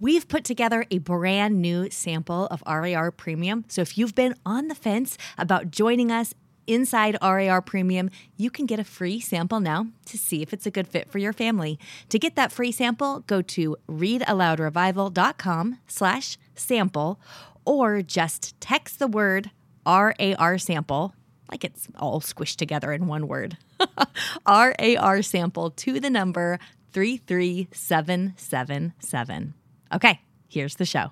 we've put together a brand new sample of RAR Premium. So if you've been on the fence about joining us inside RAR Premium, you can get a free sample now to see if it's a good fit for your family. To get that free sample, go to readaloudrevival.com slash sample or just text the word RAR sample, like it's all squished together in one word, RAR sample to the number 33777. Okay, here's the show.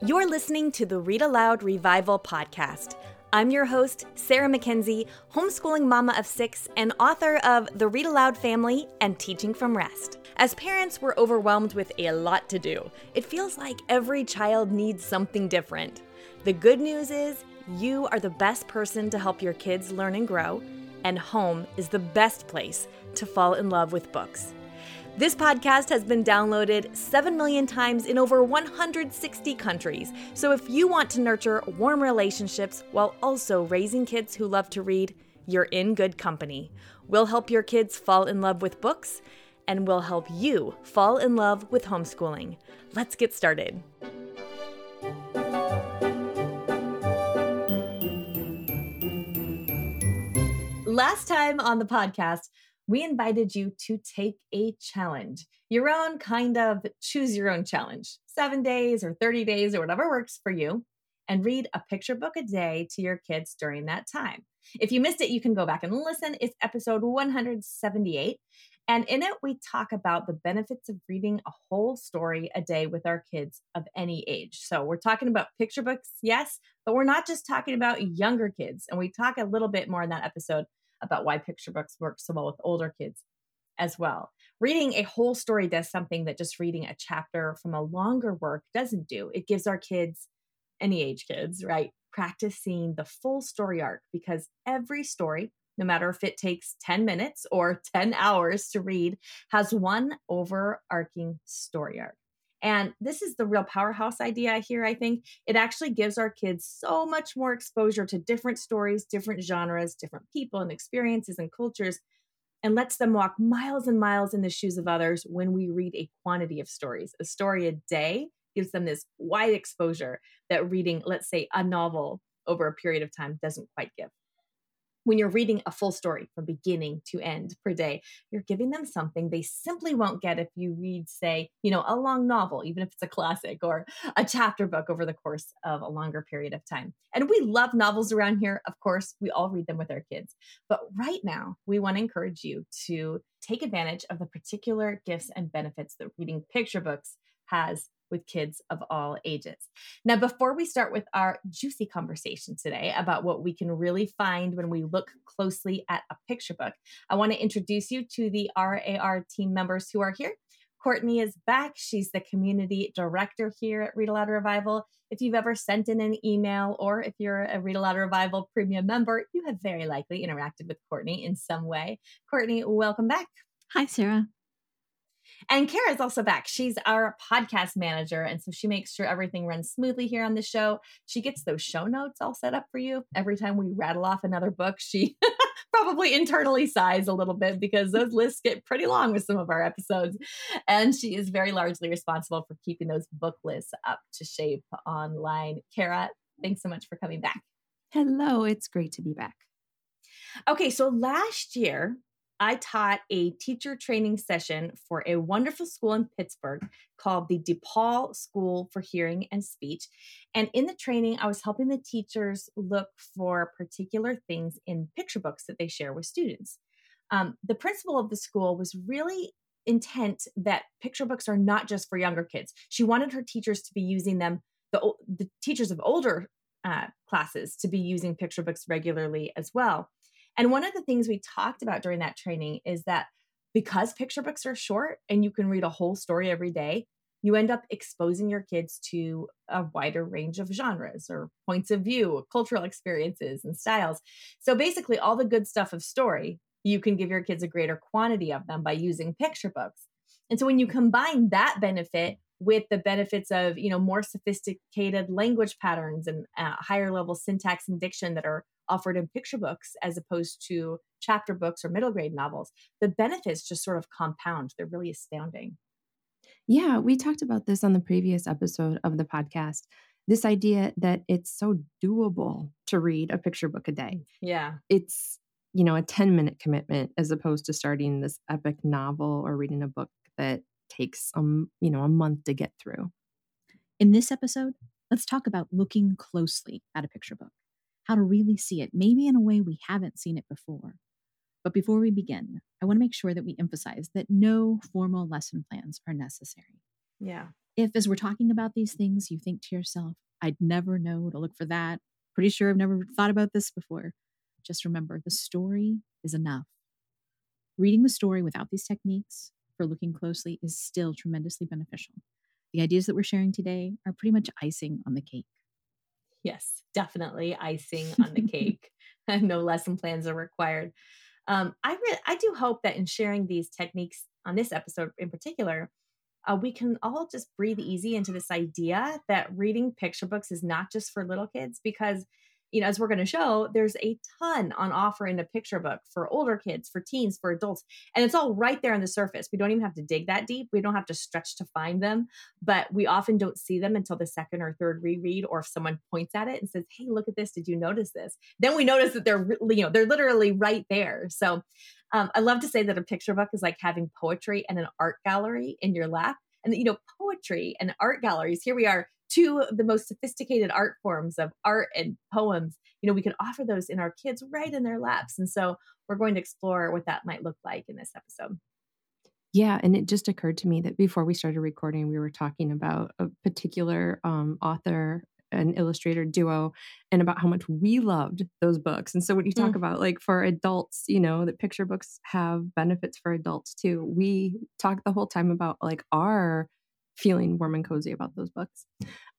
You're listening to the Read Aloud Revival podcast. I'm your host, Sarah Mackenzie, homeschooling mama of six and author of The Read Aloud Family and Teaching from Rest. As parents, we're overwhelmed with a lot to do. It feels like every child needs something different. The good news is, you are the best person to help your kids learn and grow, and home is the best place to fall in love with books. This podcast has been downloaded 7 million times in over 160 countries. So if you want to nurture warm relationships while also raising kids who love to read, you're in good company. We'll help your kids fall in love with books, and we'll help you fall in love with homeschooling. Let's get started. Last time on the podcast, we invited you to take a challenge, your own kind of choose your own challenge, seven days or 30 days or whatever works for you, and read a picture book a day to your kids during that time. If you missed it, you can go back and listen. It's episode 178. And in it, we talk about the benefits of reading a whole story a day with our kids of any age. So we're talking about picture books, yes, but we're not just talking about younger kids. And we talk a little bit more in that episode about why picture books work so well with older kids as well. Reading a whole story does something that just reading a chapter from a longer work doesn't do. It gives our kids, any age kids, right, practicing the full story arc because every story, no matter if it takes 10 minutes or 10 hours to read, has one overarching story arc. And this is the real powerhouse idea here, I think. It actually gives our kids so much more exposure to different stories, different genres, different people and experiences and cultures, and lets them walk miles and miles in the shoes of others when we read a quantity of stories. A story a day gives them this wide exposure that reading, let's say, a novel over a period of time doesn't quite give when you're reading a full story from beginning to end per day, you're giving them something they simply won't get if you read, say, you know, a long novel, even if it's a classic or a chapter book over the course of a longer period of time. And we love novels around here. Of course, we all read them with our kids. But right now, we want to encourage you to take advantage of the particular gifts and benefits that reading picture books has with kids of all ages. Now, before we start with our juicy conversation today about what we can really find when we look closely at a picture book, I want to introduce you to the RAR team members who are here. Courtney is back. She's the community director here at Read Aloud Revival. If you've ever sent in an email or if you're a Read Aloud Revival premium member, you have very likely interacted with Courtney in some way. Courtney, welcome back. Hi, Sarah. And Kara is also back. She's our podcast manager. And so she makes sure everything runs smoothly here on the show. She gets those show notes all set up for you. Every time we rattle off another book, she probably internally sighs a little bit because those lists get pretty long with some of our episodes. And she is very largely responsible for keeping those book lists up to shape online. Kara, thanks so much for coming back. Hello, it's great to be back. Okay, so last year I taught a teacher training session for a wonderful school in Pittsburgh called the DePaul School for Hearing and Speech. And in the training, I was helping the teachers look for particular things in picture books that they share with students. Um, the principal of the school was really intent that picture books are not just for younger kids. She wanted her teachers to be using them, the, the teachers of older uh, classes to be using picture books regularly as well. And one of the things we talked about during that training is that because picture books are short and you can read a whole story every day, you end up exposing your kids to a wider range of genres or points of view, cultural experiences, and styles. So basically, all the good stuff of story, you can give your kids a greater quantity of them by using picture books. And so when you combine that benefit with the benefits of you know more sophisticated language patterns and uh, higher level syntax and diction that are offered in picture books as opposed to chapter books or middle grade novels, the benefits just sort of compound. They're really astounding. Yeah, we talked about this on the previous episode of the podcast. This idea that it's so doable to read a picture book a day. Yeah. It's, you know, a 10 minute commitment as opposed to starting this epic novel or reading a book that takes um, you know, a month to get through. In this episode, let's talk about looking closely at a picture book, how to really see it, maybe in a way we haven't seen it before. But before we begin, I want to make sure that we emphasize that no formal lesson plans are necessary. Yeah. If, as we're talking about these things, you think to yourself, I'd never know to look for that, pretty sure I've never thought about this before, just remember the story is enough. Reading the story without these techniques for looking closely is still tremendously beneficial. The ideas that we're sharing today are pretty much icing on the cake. Yes, definitely icing on the cake. no lesson plans are required. Um, I re- I do hope that in sharing these techniques on this episode in particular, uh, we can all just breathe easy into this idea that reading picture books is not just for little kids because you know, as we're going to show, there's a ton on offer in a picture book for older kids, for teens, for adults. And it's all right there on the surface. We don't even have to dig that deep. We don't have to stretch to find them, but we often don't see them until the second or third reread or if someone points at it and says, "Hey, look at this. Did you notice this?" Then we notice that they're you know, they're literally right there. So, um, I love to say that a picture book is like having poetry and an art gallery in your lap. And you know, poetry and art galleries. Here we are two of the most sophisticated art forms of art and poems you know we can offer those in our kids right in their laps. And so we're going to explore what that might look like in this episode. Yeah and it just occurred to me that before we started recording we were talking about a particular um, author and illustrator duo and about how much we loved those books. And so when you talk mm. about like for adults you know that picture books have benefits for adults too we talk the whole time about like our feeling warm and cozy about those books.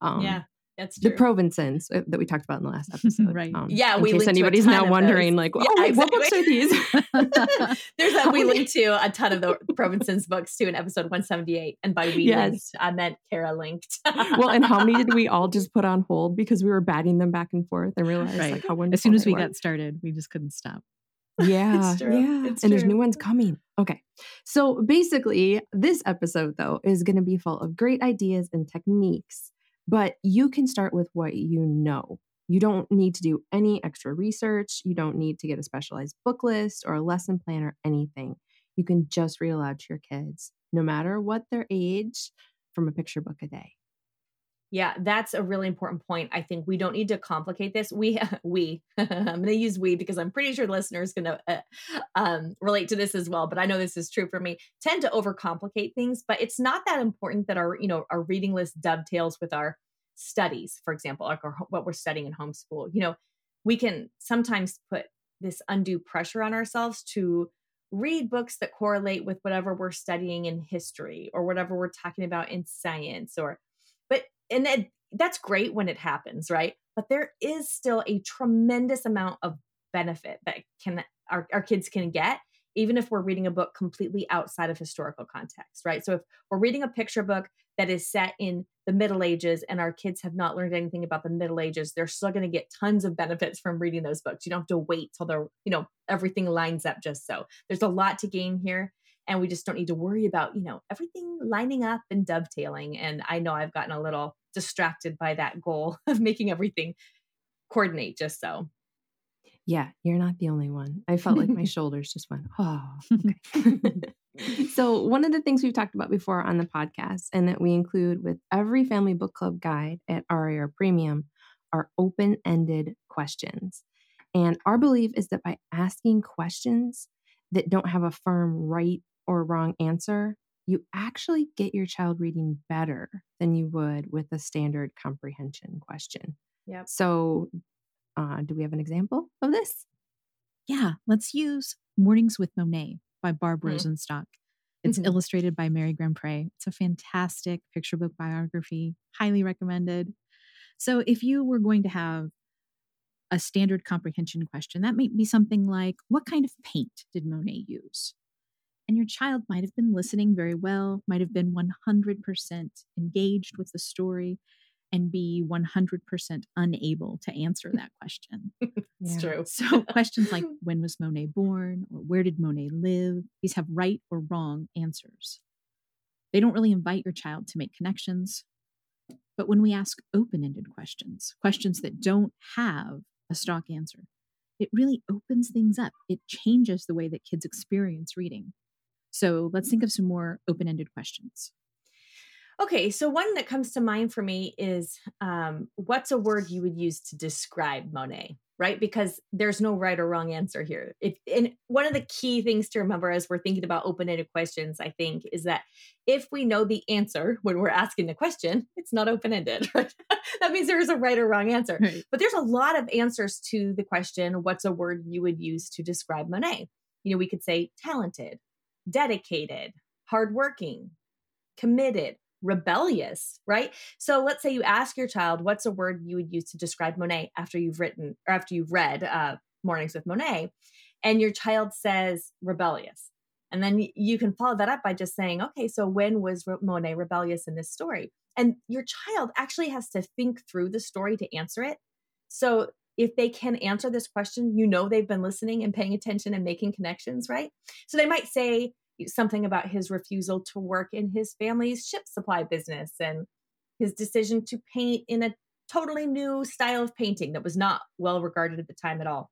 Um, yeah. That's true. The Provensens uh, that we talked about in the last episode. right. Um, yeah. In we case anybody's now wondering, like, oh, yeah, exactly. what books are these? There's a, we linked to a ton of the Provensens books too in episode 178. And by we yes. linked, I meant Kara linked. well, and how many did we all just put on hold because we were batting them back and forth and realized right. like how wonderful As soon as we were. got started, we just couldn't stop. Yeah. yeah. And there's new ones coming. Okay. So basically, this episode, though, is going to be full of great ideas and techniques, but you can start with what you know. You don't need to do any extra research. You don't need to get a specialized book list or a lesson plan or anything. You can just read aloud to your kids, no matter what their age, from a picture book a day. Yeah, that's a really important point. I think we don't need to complicate this. We, we, I'm going to use we because I'm pretty sure listeners going to uh, um, relate to this as well. But I know this is true for me. Tend to overcomplicate things, but it's not that important that our, you know, our reading list dovetails with our studies, for example, like our, what we're studying in homeschool. You know, we can sometimes put this undue pressure on ourselves to read books that correlate with whatever we're studying in history or whatever we're talking about in science or and it, that's great when it happens, right? But there is still a tremendous amount of benefit that can our, our kids can get even if we're reading a book completely outside of historical context, right? So if we're reading a picture book that is set in the Middle Ages and our kids have not learned anything about the Middle Ages, they're still going to get tons of benefits from reading those books. You don't have to wait till they're, you know, everything lines up just so. There's a lot to gain here and we just don't need to worry about you know everything lining up and dovetailing and i know i've gotten a little distracted by that goal of making everything coordinate just so. Yeah you're not the only one. I felt like my shoulders just went oh okay. so one of the things we've talked about before on the podcast and that we include with every family book club guide at rar premium are open-ended questions. And our belief is that by asking questions that don't have a firm right or wrong answer, you actually get your child reading better than you would with a standard comprehension question. Yeah. So, uh, do we have an example of this? Yeah, let's use Mornings with Monet by Barb mm. Rosenstock. It's mm-hmm. illustrated by Mary Grandpré. It's a fantastic picture book biography, highly recommended. So, if you were going to have a standard comprehension question, that might be something like What kind of paint did Monet use? And your child might have been listening very well, might have been 100% engaged with the story. and be 100% unable to answer that question. it's true. So, questions like when was Monet born or where did Monet live? These have right or wrong answers. They don't really invite your child to make connections. But when we ask open ended questions, questions that don't have a stock answer, it really opens things up. It changes the way that kids experience reading. So let's think of some more open ended questions. Okay, so one that comes to mind for me is um, what's a word you would use to describe Monet? right? Because there's no right or wrong answer here. If and one of the key things to remember as we're thinking about open-ended questions, I think, is that if we know the answer when we're asking the question, it's not open-ended, right? that means there is a right or wrong answer. Right. But there's a lot of answers to the question, what's a word you would use to describe Monet? You know, we could say talented, dedicated, hardworking, committed, rebellious, right? So let's say you ask your child, what's a word you would use to describe Monet after you've written or after you've read uh, Mornings with Monet, and your child says rebellious. And then you can follow that up by just saying, okay, so when was Monet rebellious in this story? And your child actually has to think through the story to answer it. So if they can answer this question, you know they've been listening and paying attention and making connections, right? So they might say, something about his refusal to work in his family's ship supply business and his decision to paint in a totally new style of painting that was not well regarded at the time at all.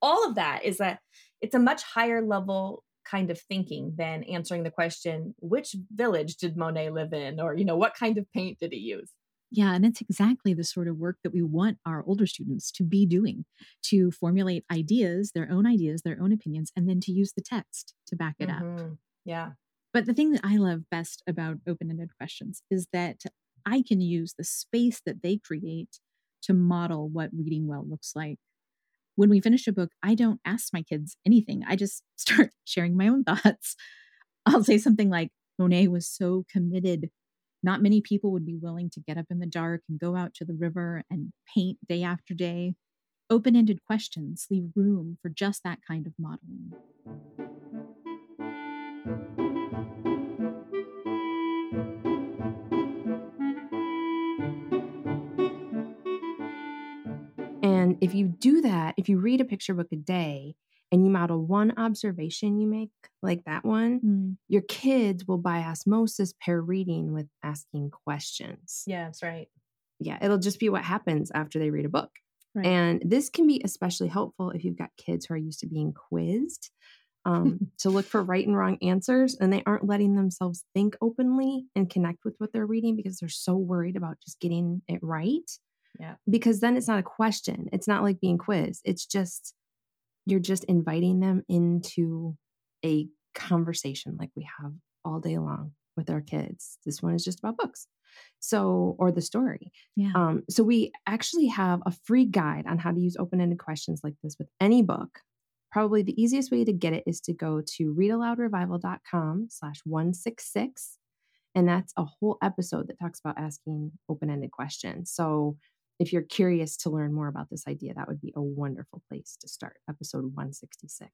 All of that is that it's a much higher level kind of thinking than answering the question which village did Monet live in or you know what kind of paint did he use yeah, and it's exactly the sort of work that we want our older students to be doing to formulate ideas, their own ideas, their own opinions, and then to use the text to back it mm-hmm. up. Yeah. But the thing that I love best about open ended questions is that I can use the space that they create to model what reading well looks like. When we finish a book, I don't ask my kids anything. I just start sharing my own thoughts. I'll say something like, Monet was so committed not many people would be willing to get up in the dark and go out to the river and paint day after day. Open ended questions leave room for just that kind of modeling. And if you do that, if you read a picture book a day, and you model one observation you make, like that one, mm. your kids will by osmosis pair reading with asking questions. Yeah, that's right. Yeah, it'll just be what happens after they read a book. Right. And this can be especially helpful if you've got kids who are used to being quizzed um, to look for right and wrong answers and they aren't letting themselves think openly and connect with what they're reading because they're so worried about just getting it right. Yeah. Because then it's not a question. It's not like being quizzed. It's just you're just inviting them into a conversation like we have all day long with our kids. This one is just about books. So, or the story. Yeah. Um, so we actually have a free guide on how to use open-ended questions like this with any book. Probably the easiest way to get it is to go to readaloudrevival.com slash 166. And that's a whole episode that talks about asking open-ended questions. So if you're curious to learn more about this idea, that would be a wonderful place to start. Episode 166.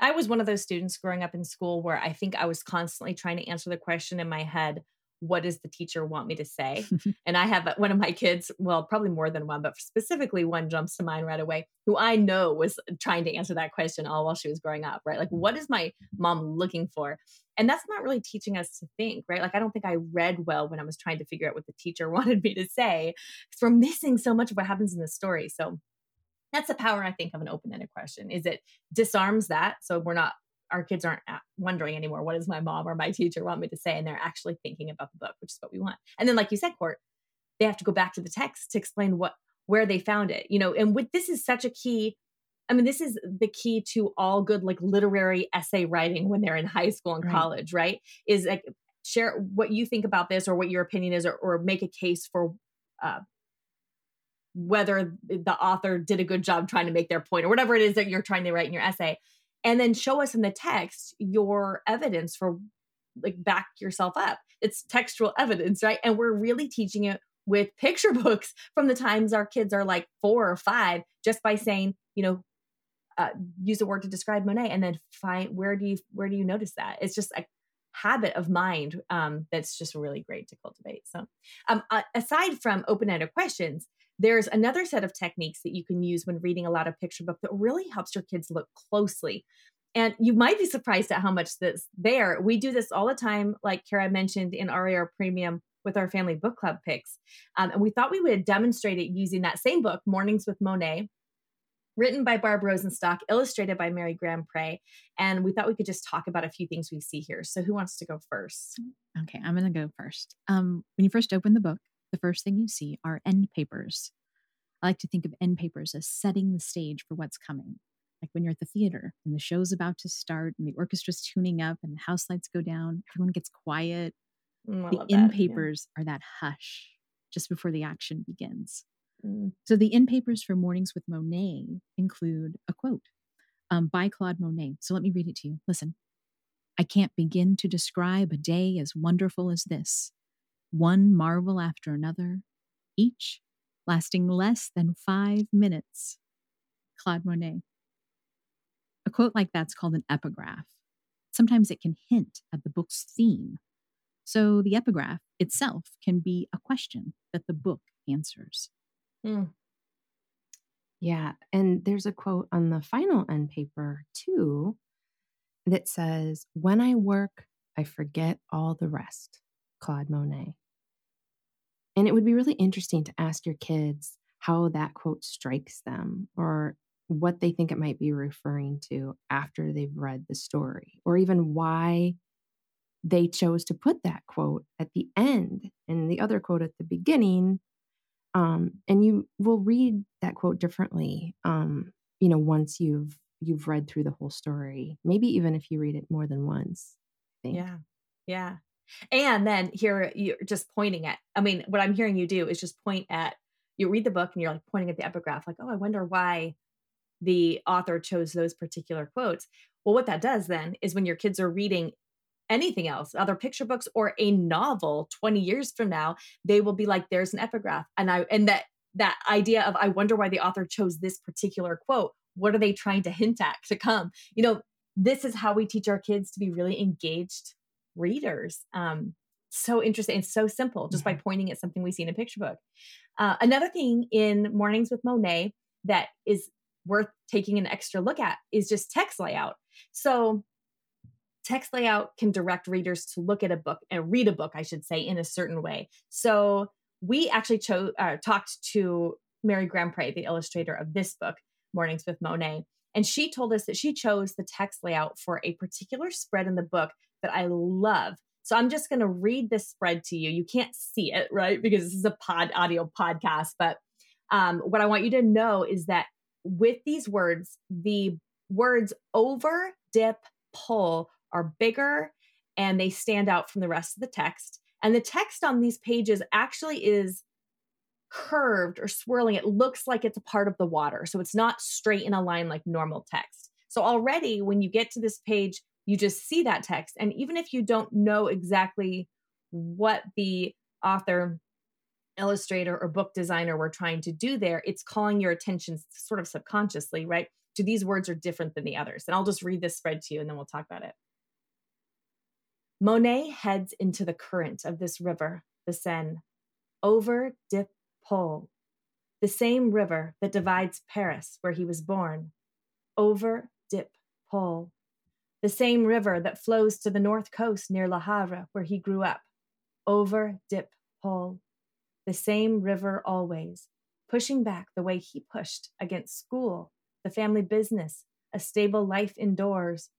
I was one of those students growing up in school where I think I was constantly trying to answer the question in my head what does the teacher want me to say? and I have one of my kids, well, probably more than one, but specifically one jumps to mind right away, who I know was trying to answer that question all while she was growing up, right? Like, what is my mom looking for? And that's not really teaching us to think, right? Like, I don't think I read well when I was trying to figure out what the teacher wanted me to say because we're missing so much of what happens in the story. So, that's the power, I think, of an open ended question is it disarms that. So we're not, our kids aren't wondering anymore, what does my mom or my teacher want me to say? And they're actually thinking about the book, which is what we want. And then, like you said, Court, they have to go back to the text to explain what, where they found it, you know, and with this is such a key I mean, this is the key to all good like literary essay writing when they're in high school and right. college, right? Is like share what you think about this or what your opinion is, or, or make a case for uh, whether the author did a good job trying to make their point or whatever it is that you're trying to write in your essay. And then show us in the text your evidence for like back yourself up. It's textual evidence, right? And we're really teaching it with picture books from the times our kids are like four or five, just by saying, you know, uh, use a word to describe Monet and then find where do you where do you notice that? It's just a habit of mind um, that's just really great to cultivate. So, um, uh, aside from open ended questions, there's another set of techniques that you can use when reading a lot of picture book that really helps your kids look closely. And you might be surprised at how much this there. We do this all the time, like Kara mentioned in RAR Premium with our family book club picks. Um, and we thought we would demonstrate it using that same book, Mornings with Monet, written by Barb Rosenstock, illustrated by Mary Grand-Pré. And we thought we could just talk about a few things we see here. So, who wants to go first? Okay, I'm going to go first. Um, when you first open the book, the first thing you see are end papers. I like to think of end papers as setting the stage for what's coming. Like when you're at the theater and the show's about to start and the orchestra's tuning up and the house lights go down, everyone gets quiet. Mm, the end papers yeah. are that hush just before the action begins. Mm. So the end papers for Mornings with Monet include a quote um, by Claude Monet. So let me read it to you. Listen. I can't begin to describe a day as wonderful as this. One marvel after another, each lasting less than five minutes. Claude Monet. A quote like that's called an epigraph. Sometimes it can hint at the book's theme. So the epigraph itself can be a question that the book answers. Mm. Yeah. And there's a quote on the final end paper, too, that says, When I work, I forget all the rest. Claude Monet. And it would be really interesting to ask your kids how that quote strikes them or what they think it might be referring to after they've read the story, or even why they chose to put that quote at the end and the other quote at the beginning. Um, and you will read that quote differently um, you know once you've you've read through the whole story maybe even if you read it more than once yeah. Yeah and then here you're just pointing at i mean what i'm hearing you do is just point at you read the book and you're like pointing at the epigraph like oh i wonder why the author chose those particular quotes well what that does then is when your kids are reading anything else, other picture books or a novel 20 years from now, they will be like, there's an epigraph. And I, and that, that idea of, I wonder why the author chose this particular quote. What are they trying to hint at to come? You know, this is how we teach our kids to be really engaged readers. Um, so interesting and so simple just by mm-hmm. pointing at something we see in a picture book. Uh, another thing in Mornings with Monet that is worth taking an extra look at is just text layout. So text layout can direct readers to look at a book and read a book, I should say, in a certain way. So we actually chose uh, talked to Mary Grand-Pré, the illustrator of this book, Mornings with Monet, and she told us that she chose the text layout for a particular spread in the book that I love. So I'm just going to read this spread to you. You can't see it, right? Because this is a pod audio podcast. But um, what I want you to know is that with these words, the words over, dip, pull are bigger and they stand out from the rest of the text. And the text on these pages actually is curved or swirling. It looks like it's a part of the water. So it's not straight in a line like normal text. So already when you get to this page, you just see that text. And even if you don't know exactly what the author, illustrator, or book designer were trying to do there, it's calling your attention sort of subconsciously, right? To these words are different than the others. And I'll just read this spread to you and then we'll talk about it. Monet heads into the current of this river, the Seine, over Dip Pole, the same river that divides Paris, where he was born, over Dip Pole, the same river that flows to the north coast near Le Havre, where he grew up, over Dip Pole, the same river always, pushing back the way he pushed against school, the family business, a stable life indoors,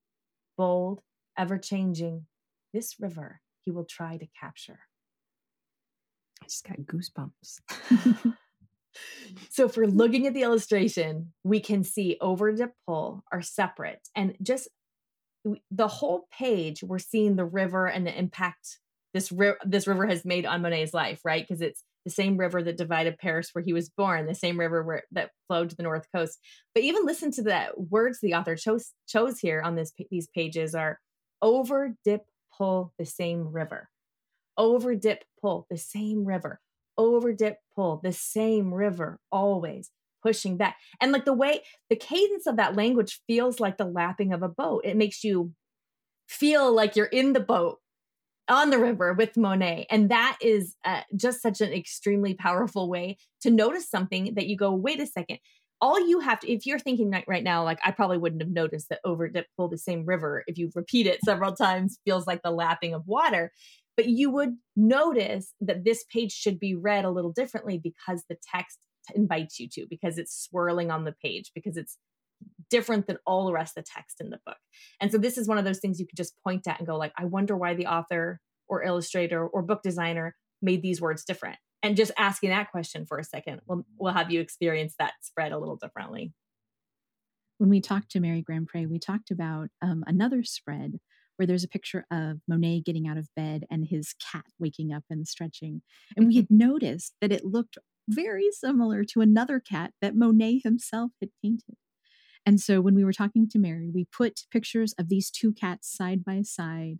bold, ever changing, this river he will try to capture. I just got goosebumps. so if we're looking at the illustration, we can see over Dip pull are separate and just the whole page we're seeing the river and the impact this ri- this river has made on Monet's life, right? Because it's the same river that divided Paris where he was born, the same river where, that flowed to the north coast. But even listen to the words the author chose chose here on this these pages are over dip pull the same river. Over dip, pull the same river. Over dip, pull the same river, always pushing back. And like the way the cadence of that language feels like the lapping of a boat. It makes you feel like you're in the boat on the river with Monet. And that is uh, just such an extremely powerful way to notice something that you go, wait a second. All you have to, if you're thinking right now, like I probably wouldn't have noticed that over pull the same river, if you repeat it several times, feels like the lapping of water. But you would notice that this page should be read a little differently because the text invites you to, because it's swirling on the page, because it's different than all the rest of the text in the book. And so this is one of those things you could just point at and go like, I wonder why the author or illustrator or book designer made these words different. And just asking that question for a second will will have you experience that spread a little differently. When we talked to Mary Grand-Pré, we talked about um, another spread where there's a picture of Monet getting out of bed and his cat waking up and stretching. And we had noticed that it looked very similar to another cat that Monet himself had painted. And so when we were talking to Mary, we put pictures of these two cats side by side,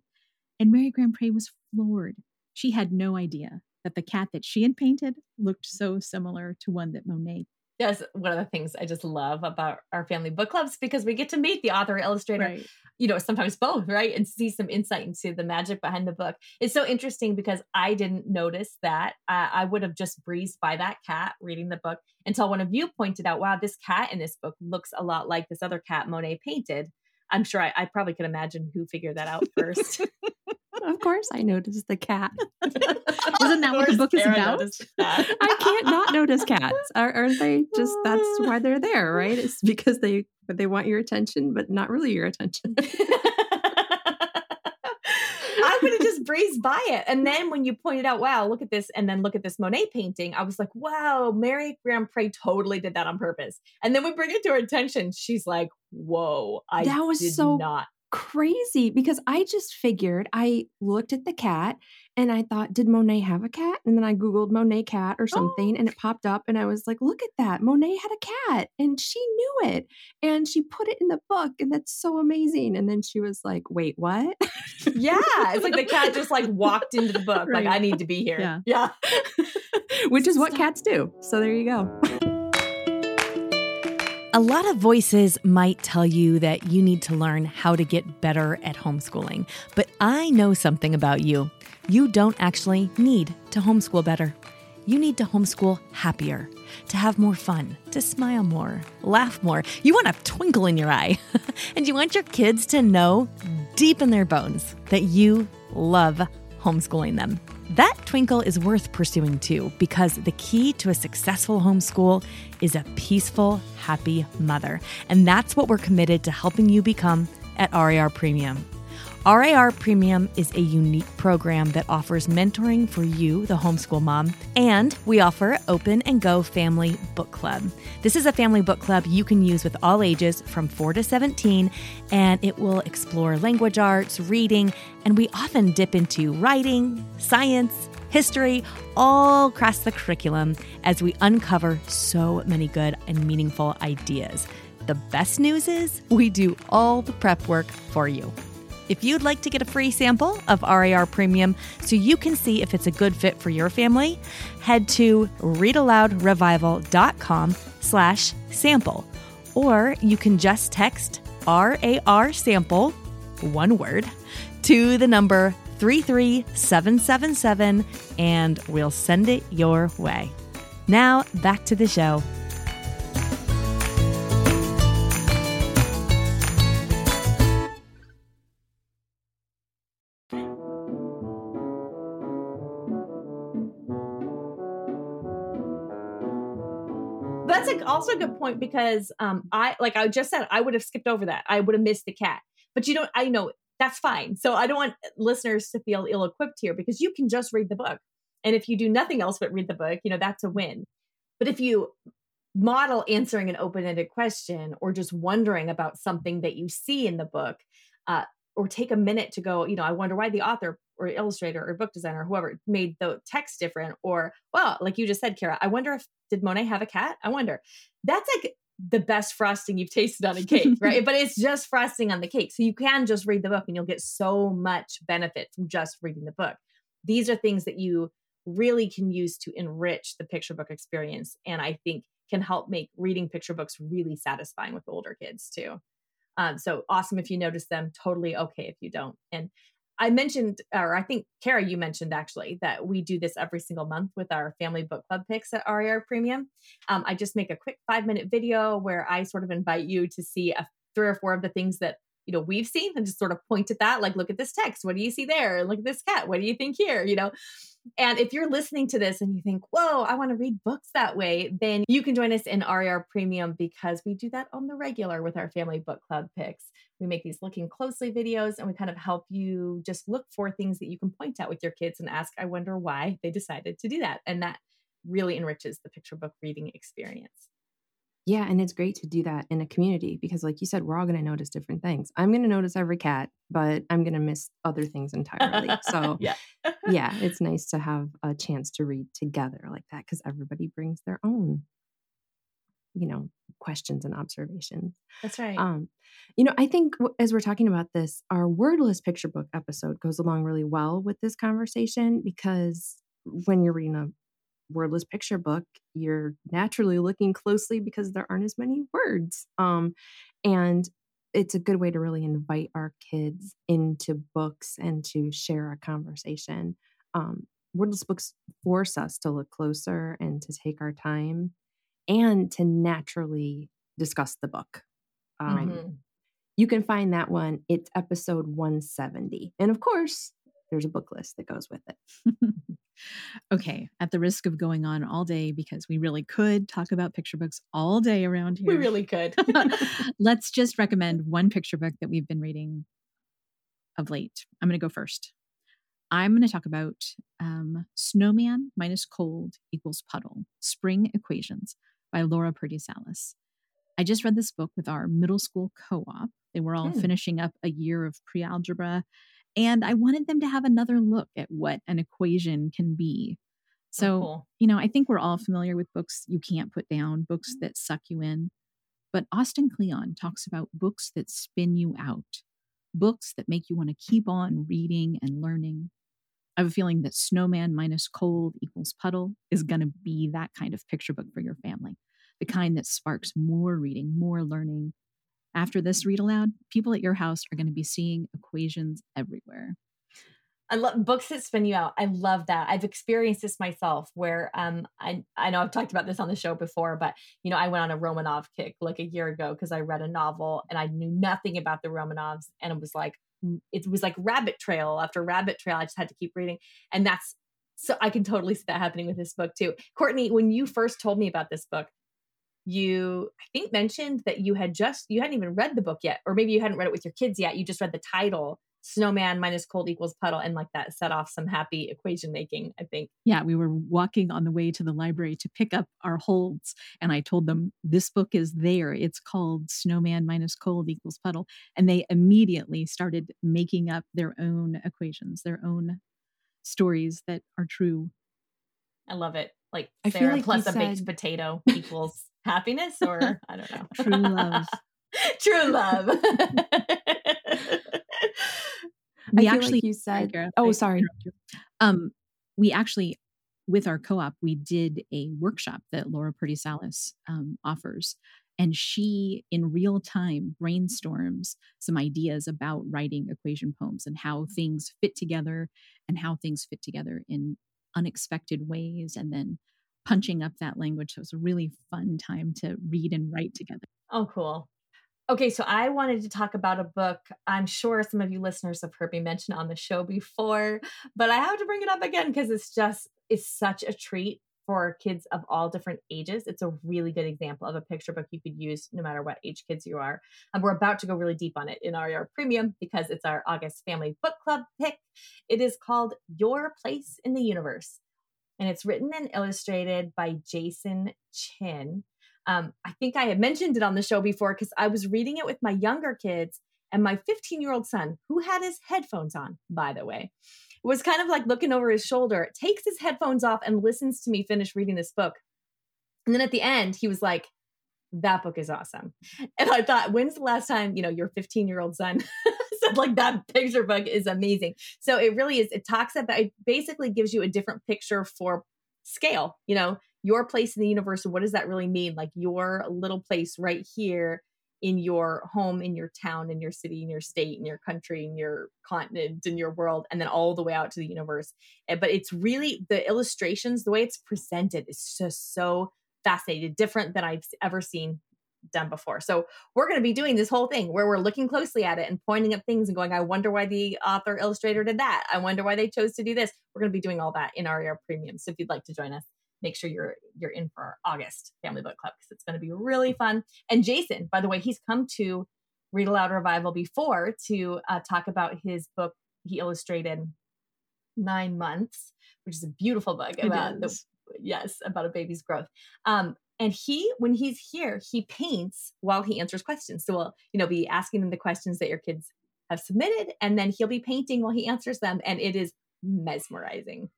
and Mary Grand-Pré was floored. She had no idea that the cat that she had painted looked so similar to one that Monet that's one of the things I just love about our family book clubs because we get to meet the author illustrator, right. you know, sometimes both, right? And see some insight into the magic behind the book. It's so interesting because I didn't notice that. Uh, I would have just breezed by that cat reading the book until one of you pointed out, wow, this cat in this book looks a lot like this other cat Monet painted. I'm sure I, I probably could imagine who figured that out first. of course, I noticed the cat. Isn't that what the book is about? I can't not notice cats. Aren't they just that's why they're there, right? It's because they they want your attention, but not really your attention. I would have just breezed by it. And then when you pointed out, wow, look at this, and then look at this Monet painting, I was like, wow, Mary Grand-Pré totally did that on purpose. And then we bring it to her attention. She's like, whoa, I that was so not crazy because I just figured I looked at the cat and I thought, did Monet have a cat? And then I Googled Monet cat or oh. something oh. and it popped up and I was like, look at that. Monet had a cat and she knew it and she put it in the book and that's so amazing. And then she was like, wait, what? yeah. It's like the cat just like walked into the book. Right. Like, I need to be here. Yeah. Yeah. Which is what cats do. So there you go. A lot of voices might tell you that you need to learn how to get better at homeschooling, but I know something about you. You don't actually need to homeschool better. You need to homeschool happier, to have more fun, to smile more, laugh more. You want a twinkle in your eye, and you want your kids to know deep in their bones that you love homeschooling them. That twinkle is worth pursuing too, because the key to a successful homeschool is a peaceful, happy mother. And that's what we're committed to helping you become at RAR Premium. RAR Premium is a unique program that offers mentoring for you, the homeschool mom, and we offer Open and Go Family Book Club. This is a family book club you can use with all ages from 4 to 17, and it will explore language arts, reading, and we often dip into writing, science, history, all across the curriculum as we uncover so many good and meaningful ideas. The best news is we do all the prep work for you. If you'd like to get a free sample of RAR Premium so you can see if it's a good fit for your family, head to readaloudrevival.com slash sample. Or you can just text RAR sample, one word, to the number 33777 and we'll send it your way. Now, back to the show. Also a good point because um I like I just said I would have skipped over that. I would have missed the cat. But you don't I know that's fine. So I don't want listeners to feel ill equipped here because you can just read the book. And if you do nothing else but read the book, you know, that's a win. But if you model answering an open-ended question or just wondering about something that you see in the book, uh, or take a minute to go, you know, I wonder why the author or illustrator or book designer, or whoever made the text different, or well, like you just said, Kara, I wonder if did Monet have a cat? I wonder. That's like the best frosting you've tasted on a cake, right? but it's just frosting on the cake. So you can just read the book and you'll get so much benefit from just reading the book. These are things that you really can use to enrich the picture book experience. And I think can help make reading picture books really satisfying with older kids too. Um, so awesome if you notice them, totally okay if you don't. And I mentioned, or I think Kara, you mentioned actually that we do this every single month with our family book club picks at RAR Premium. Um, I just make a quick five minute video where I sort of invite you to see a, three or four of the things that you know we've seen and just sort of point at that like look at this text. What do you see there? Look at this cat. What do you think here? You know? And if you're listening to this and you think whoa i want to read books that way then you can join us in rar premium because we do that on the regular with our family book club picks. We make these looking closely videos and we kind of help you just look for things that you can point at with your kids and ask i wonder why they decided to do that. And that really enriches the picture book reading experience yeah, and it's great to do that in a community because, like you said, we're all going to notice different things. I'm going to notice every cat, but I'm going to miss other things entirely. So, yeah, yeah, it's nice to have a chance to read together like that because everybody brings their own, you know, questions and observations. That's right. Um, you know, I think as we're talking about this, our wordless picture book episode goes along really well with this conversation because when you're reading a wordless picture book, you're naturally looking closely because there aren't as many words. Um, and it's a good way to really invite our kids into books and to share a conversation. Um, wordless books force us to look closer and to take our time and to naturally discuss the book. Um, mm-hmm. You can find that one. It's episode 170. And of course, there's a book list that goes with it. okay, at the risk of going on all day because we really could talk about picture books all day around here. We really could. Let's just recommend one picture book that we've been reading of late. I'm going to go first. I'm going to talk about um, Snowman minus cold equals puddle Spring Equations by Laura Purdy Salas. I just read this book with our middle school co op. They were all hmm. finishing up a year of pre algebra and I wanted them to have another look at what an equation can be. Oh, so, oh, cool. you know, I think we're all familiar with books you can't put down, books mm-hmm. that suck you in. But Austin Kleon talks about books that spin you out, books that make you want to keep on reading and learning. I have a feeling that Snowman minus cold equals puddle is going to be that kind of picture book for your family, the kind that sparks more reading, more learning, after this read aloud, people at your house are going to be seeing equations everywhere. I love books that spin you out. I love that. I've experienced this myself where um I I know I've talked about this on the show before, but you know, I went on a Romanov kick like a year ago because I read a novel and I knew nothing about the Romanovs and it was like it was like rabbit trail after rabbit trail. I just had to keep reading. And that's so I can totally see that happening with this book too. Courtney, when you first told me about this book, you i think mentioned that you had just you hadn't even read the book yet or maybe you hadn't read it with your kids yet you just read the title snowman minus cold equals puddle and like that set off some happy equation making i think. Yeah we were walking on the way to the library to pick up our holds and i told them this book is there. It's called snowman minus cold equals puddle and they immediately started making up their own equations their own stories that are true. I love it. Like Sarah like plus a said... baked potato equals happiness or I don't know. True love. True love. we actually like you said oh sorry. Um we actually with our co-op we did a workshop that Laura Purdy Salas um, offers and she in real time brainstorms some ideas about writing equation poems and how things fit together and how things fit together in unexpected ways and then punching up that language. So it was a really fun time to read and write together. Oh, cool. Okay, so I wanted to talk about a book. I'm sure some of you listeners have heard me mention on the show before, but I have to bring it up again because it's just it's such a treat for kids of all different ages. It's a really good example of a picture book you could use no matter what age kids you are. And we're about to go really deep on it in RAR Premium because it's our August Family Book Club pick. It is called Your Place in the Universe and it's written and illustrated by Jason Chin. Um, I think I had mentioned it on the show before because I was reading it with my younger kids and my 15 year old son, who had his headphones on, by the way, was kind of like looking over his shoulder, takes his headphones off and listens to me finish reading this book. And then at the end, he was like, that book is awesome. And I thought, when's the last time, you know, your 15 year old son like that picture book is amazing. So it really is, it talks about, it basically gives you a different picture for scale, you know, your place in the universe. And what does that really mean? Like your little place right here in your home, in your town, in your city, in your state, in your country, in your continent, in your world, and then all the way out to the universe. But it's really the illustrations, the way it's presented is just so fascinating, different than I've ever seen done before. So we're going to be doing this whole thing where we're looking closely at it and pointing at things and going, I wonder why the author illustrator did that. I wonder why they chose to do this. We're going to be doing all that in RAR Premium. So if you'd like to join us, make sure you're you're in for August Family Book Club because it's going to be really fun. And Jason, by the way, he's come to Read Aloud Revival before to uh, talk about his book he illustrated nine months, which is a beautiful book about the yes about a baby's growth. Um, and he when he's here he paints while he answers questions so we'll you know be asking them the questions that your kids have submitted and then he'll be painting while he answers them and it is mesmerizing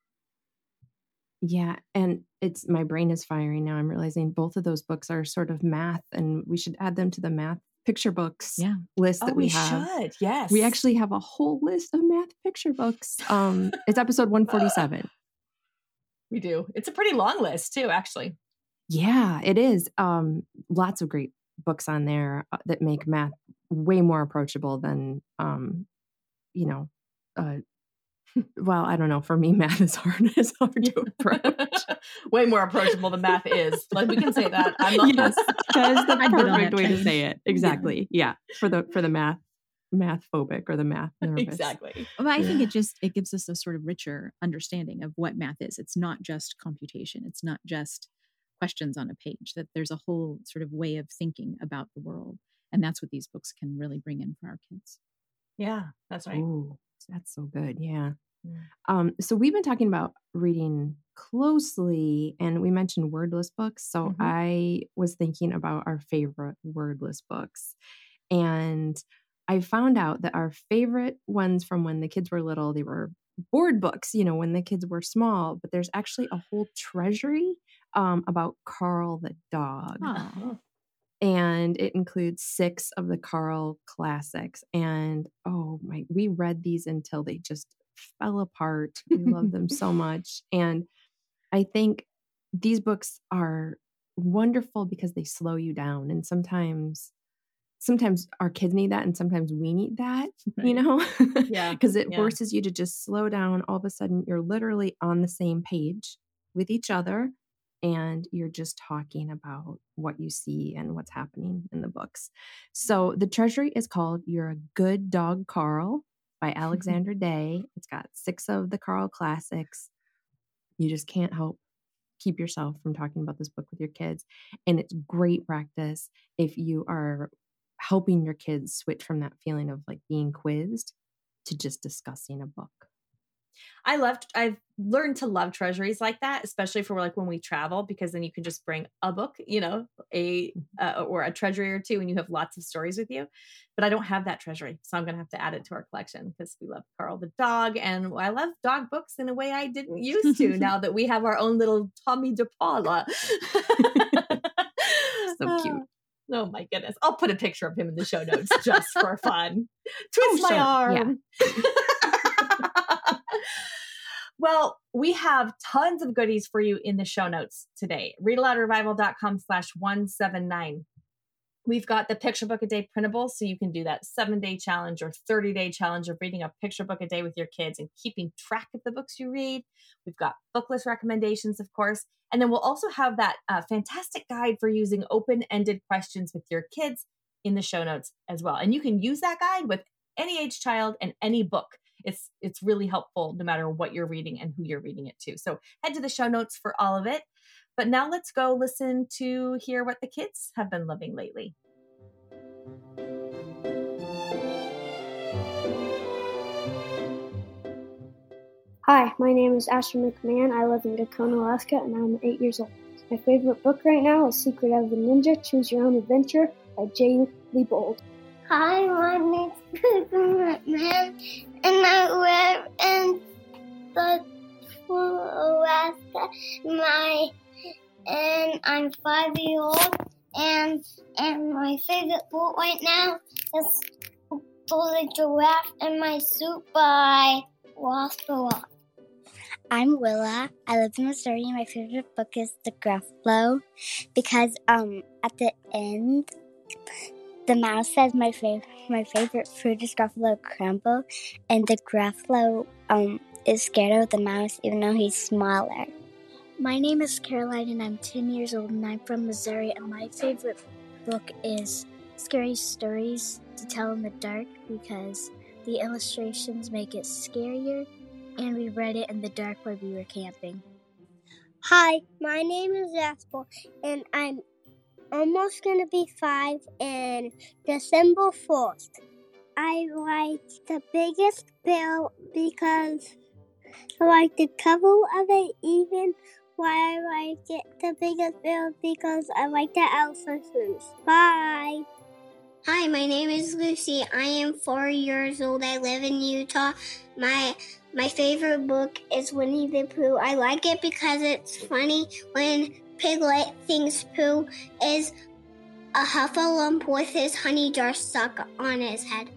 Yeah, and it's my brain is firing now. I'm realizing both of those books are sort of math, and we should add them to the math picture books Yeah. list oh that we, have. we, have. should yes We actually have a whole list of math picture books. Um, it's episode 147. we do it's a pretty long list too actually Yeah, it is. Um, lots of great books on there uh, that make math way more approachable than, um, you know, uh, well, I don't know. For me, math is hard. It's hard to approach. way more approachable than math is like we can say that i'm not yes, that is the I'd get on perfect way to say it. Exactly. Yeah, for the for the math math phobic or the math nervous. exactly Well, I think it just it gives us a sort of richer understanding of what math is. It's not just computation. It's not just questions on a page. That there's a whole sort of way of thinking about the world, and that's what these books can really bring in for our kids. yeah that's right Ooh, that's so good. Yeah. Um, so we've been talking about reading closely and we mentioned wordless books. So Mhm. I was thinking about our favorite wordless books. And I found out that our favorite ones from when the kids were little, they were board books, you know, when the kids were small, but there's actually a whole treasury um, about Carl the dog and it includes six of the Carl classics. And oh my, we read these until they just fell apart. We love them so much. And I think these books are wonderful because they slow you down. And sometimes, sometimes our kids need that, and sometimes we need that, you know? Yeah, Because it yeah. forces you to just slow down. All of a sudden, you're literally on the same page with each other and you're just talking about what you see and what's happening in the books. So the treasury is called You're a Good Dog Carl by Alexandra Day. It's got six of the Carl classics. You just can't help keep yourself from talking about this book with your kids. And it's great practice if you are helping your kids switch from that feeling of like being quizzed to just discussing a book. I loved I've learned to love treasuries like that, especially for like when we travel, because then you can just bring a book, you know, a uh, or a treasury or two, and you have lots of stories with you. But I don't have that treasury, so I'm gonna have to add it to our collection because we love Carl the dog, and I love dog books in a way I didn't used to. now that we have our own little Tomie dePaola, So cute. Oh my goodness! I'll put a picture of him in the show notes just for fun. Twist my sure. Yeah. well, we have tons of goodies for you in the show notes today. Readaloudrevival.com slash 179. We've got the picture book a day printable, so you can do that seven day challenge or 30 day challenge of reading a picture book a day with your kids and keeping track of the books you read. We've got book list recommendations, of course. And then we'll also have that uh, fantastic guide for using open ended questions with your kids in the show notes as well. And you can use that guide with any age child and any book. It's it's really helpful no matter what you're reading and who you're reading it to. So head to the show notes for all of it. But now let's go listen to hear what the kids have been loving lately. Hi, my name is Asher McMahon. I live in Gakona, Alaska, and I'm eight years old. My favorite book right now is Secret of the Ninja Choose Your Own Adventure by Jay Leibold. Hi, my name's McMahon, and I live in the Alaska. My and I'm five years old, and and my favorite book right now is The Giraffe in My Soup by Ross I'm Willa. I live in Missouri. My favorite book is The Gruff Blow because um at the end the mouse says my favorite my favorite food is Gruffalo crumble, and the Gruffalo um is scared of the mouse even though he's smaller. My name is Caroline and I'm 10 years old and I'm from Missouri and my favorite book is Scary Stories to Tell in the Dark because the illustrations make it scarier and we read it in the dark while we were camping. Hi, my name is Jasper and I'm almost gonna be five in December 4th. I like the biggest bill because I like the cover of it, even why I like it the biggest bill because I like the elephants. Bye. Hi, my name is Lucy. I am four years old. I live in Utah. My my favorite book is Winnie the Pooh. I like it because it's funny when Piglet thinks Pooh is a Heffalump with his honey jar stuck on his head.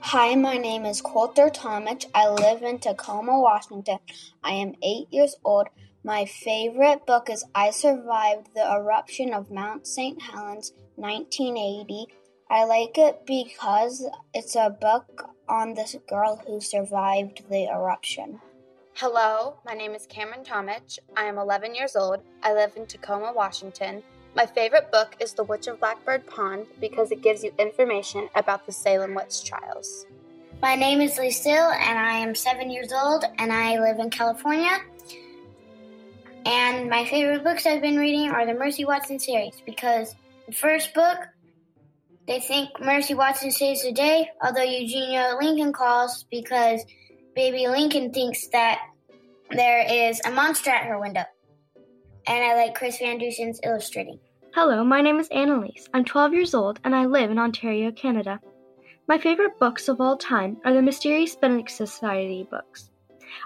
Hi, my name is Coulter Tomich. I live in Tacoma, Washington. I am eight years old. My favorite book is I Survived the Eruption of Mount St. Helens, 1980. I like it because it's a book on this girl who survived the eruption. Hello, my name is Cameron Tomich. I am 11 years old. I live in Tacoma, Washington. My favorite book is The Witch of Blackbird Pond because it gives you information about the Salem witch trials. My name is Lucille, and I am seven years old, and I live in California. And my favorite books I've been reading are the Mercy Watson series because the first book, they think Mercy Watson saves the day, although Eugenia Lincoln calls because baby Lincoln thinks that there is a monster at her window. And I like Chris Van Dusen's illustrating. Hello, my name is Annalise. I'm 12 years old and I live in Ontario, Canada. My favorite books of all time are the Mysterious Benedict Society books.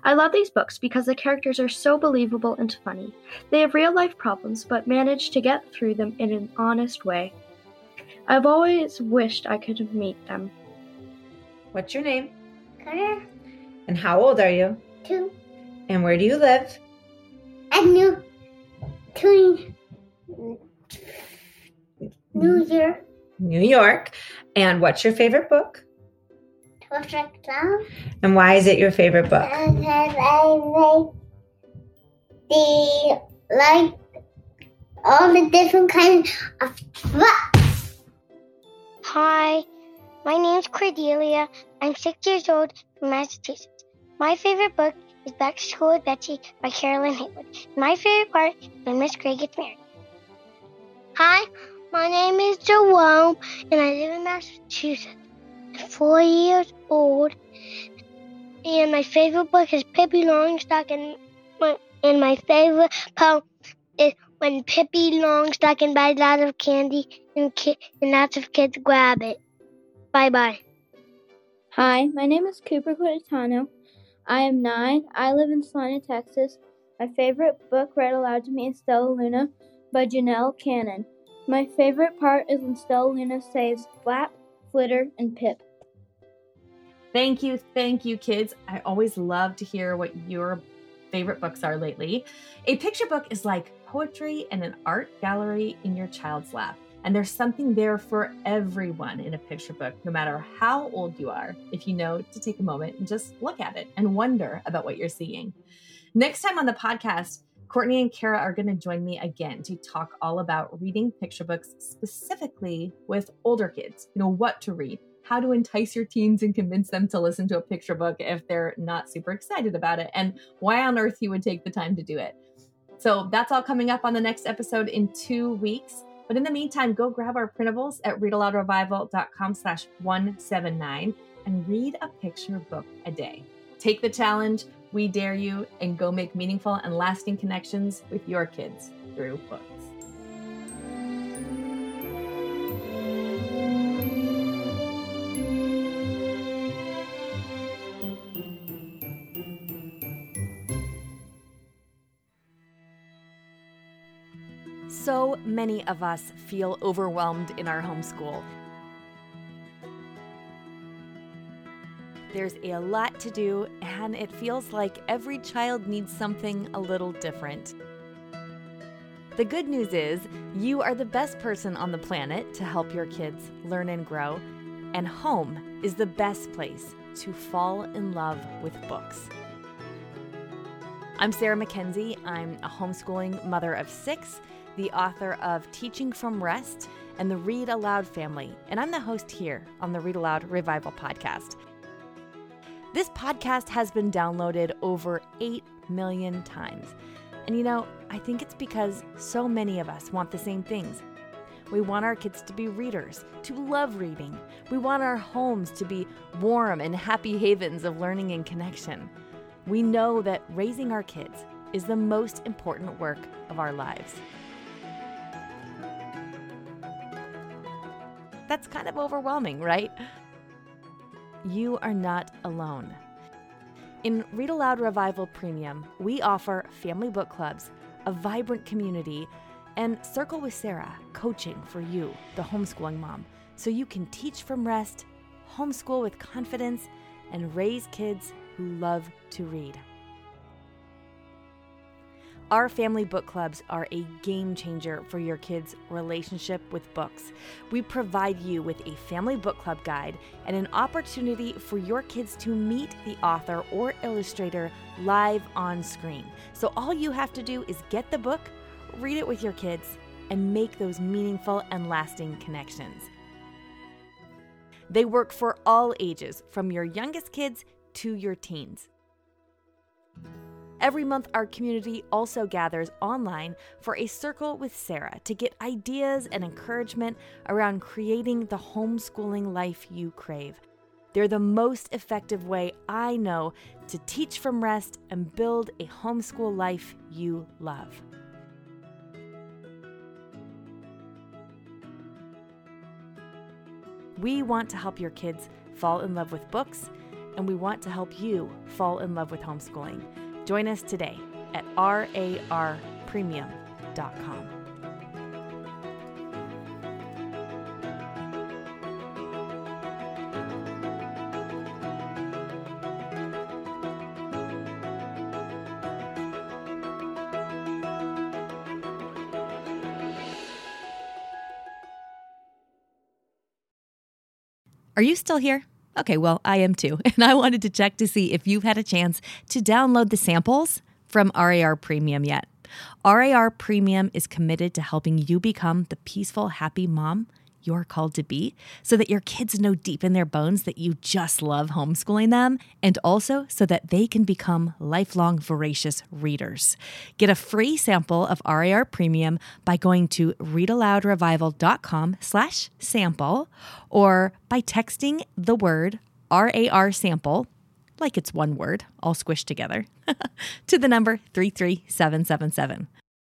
I love these books because the characters are so believable and funny. They have real life problems but manage to get through them in an honest way. I've always wished I could meet them. What's your name? Carter, And how old are you? two, And where do you live? and New, two, New Year, New York. And what's your favorite book? Perfect Clown. And why is it your favorite book? Because I like the like all the different kinds of books. Hi, my name's Cordelia. I'm six years old from Massachusetts. My favorite book is Back to School with Betsy by Carolyn Haywood. My favorite part is when Miss Gray gets married. Hi, my name is Jerome, and I live in Massachusetts. I'm four years old, and my favorite book is Pippi Longstocking, and my, favorite poem is when Pippi Longstocking buys lots of candy and, ki- and lots of kids grab it. Bye bye. Hi, my name is Cooper Quintano. I am nine. I live in Celina, Texas. My favorite book read aloud to me is Stellaluna by Janell Cannon. My favorite part is when Stellaluna saves Flap, Flitter, and Pip. Thank you, thank you, kids. I always love to hear what your favorite books are lately. A picture book is like poetry and an art gallery in your child's lap. And there's something there for everyone in a picture book, no matter how old you are, if you know to take a moment and just look at it and wonder about what you're seeing. Next time on the podcast, Courtney and Kara are going to join me again to talk all about reading picture books, specifically with older kids. You know, what to read, how to entice your teens and convince them to listen to a picture book if they're not super excited about it, and why on earth you would take the time to do it. So that's all coming up on the next episode in two weeks. But in the meantime, go grab our printables at readaloudrevival.com slash 179 and read a picture book a day. Take the challenge, we dare you, and go make meaningful and lasting connections with your kids through books. Many of us feel overwhelmed in our homeschool. There's a lot to do, and it feels like every child needs something a little different. The good news is you are the best person on the planet to help your kids learn and grow, and home is the best place to fall in love with books. I'm Sarah Mackenzie. I'm a homeschooling mother of six, the author of Teaching from Rest and the Read Aloud family, and I'm the host here on the Read Aloud Revival podcast. This podcast has been downloaded over 8 million times. And you know, I think it's because so many of us want the same things. We want our kids to be readers, to love reading. We want our homes to be warm and happy havens of learning and connection. We know that raising our kids is the most important work of our lives. That's kind of overwhelming, right? You are not alone. In Read Aloud Revival Premium, we offer family book clubs, a vibrant community, and Circle with Sarah coaching for you, the homeschooling mom, so you can teach from rest, homeschool with confidence, and raise kids who love to read. Our family book clubs are a game changer for your kids' relationship with books. We provide you with a family book club guide and an opportunity for your kids to meet the author or illustrator live on screen. So all you have to do is get the book, read it with your kids, and make those meaningful and lasting connections. They work for all ages, from your youngest kids to your teens. Every month, our community also gathers online for a circle with Sarah to get ideas and encouragement around creating the homeschooling life you crave. They're the most effective way I know to teach from rest and build a homeschool life you love. We want to help your kids fall in love with books, and we want to help you fall in love with homeschooling. Join us today at rarpremium.com. Are you still here? Okay, well, I am too. And I wanted to check to see if you've had a chance to download the samples from RAR Premium yet. RAR Premium is committed to helping you become the peaceful, happy mom you're called to be so that your kids know deep in their bones that you just love homeschooling them and also so that they can become lifelong voracious readers. Get a free sample of RAR Premium by going to readaloudrevival.com slash sample or by texting the word RAR sample like it's one word, all squished together, to the number 33777.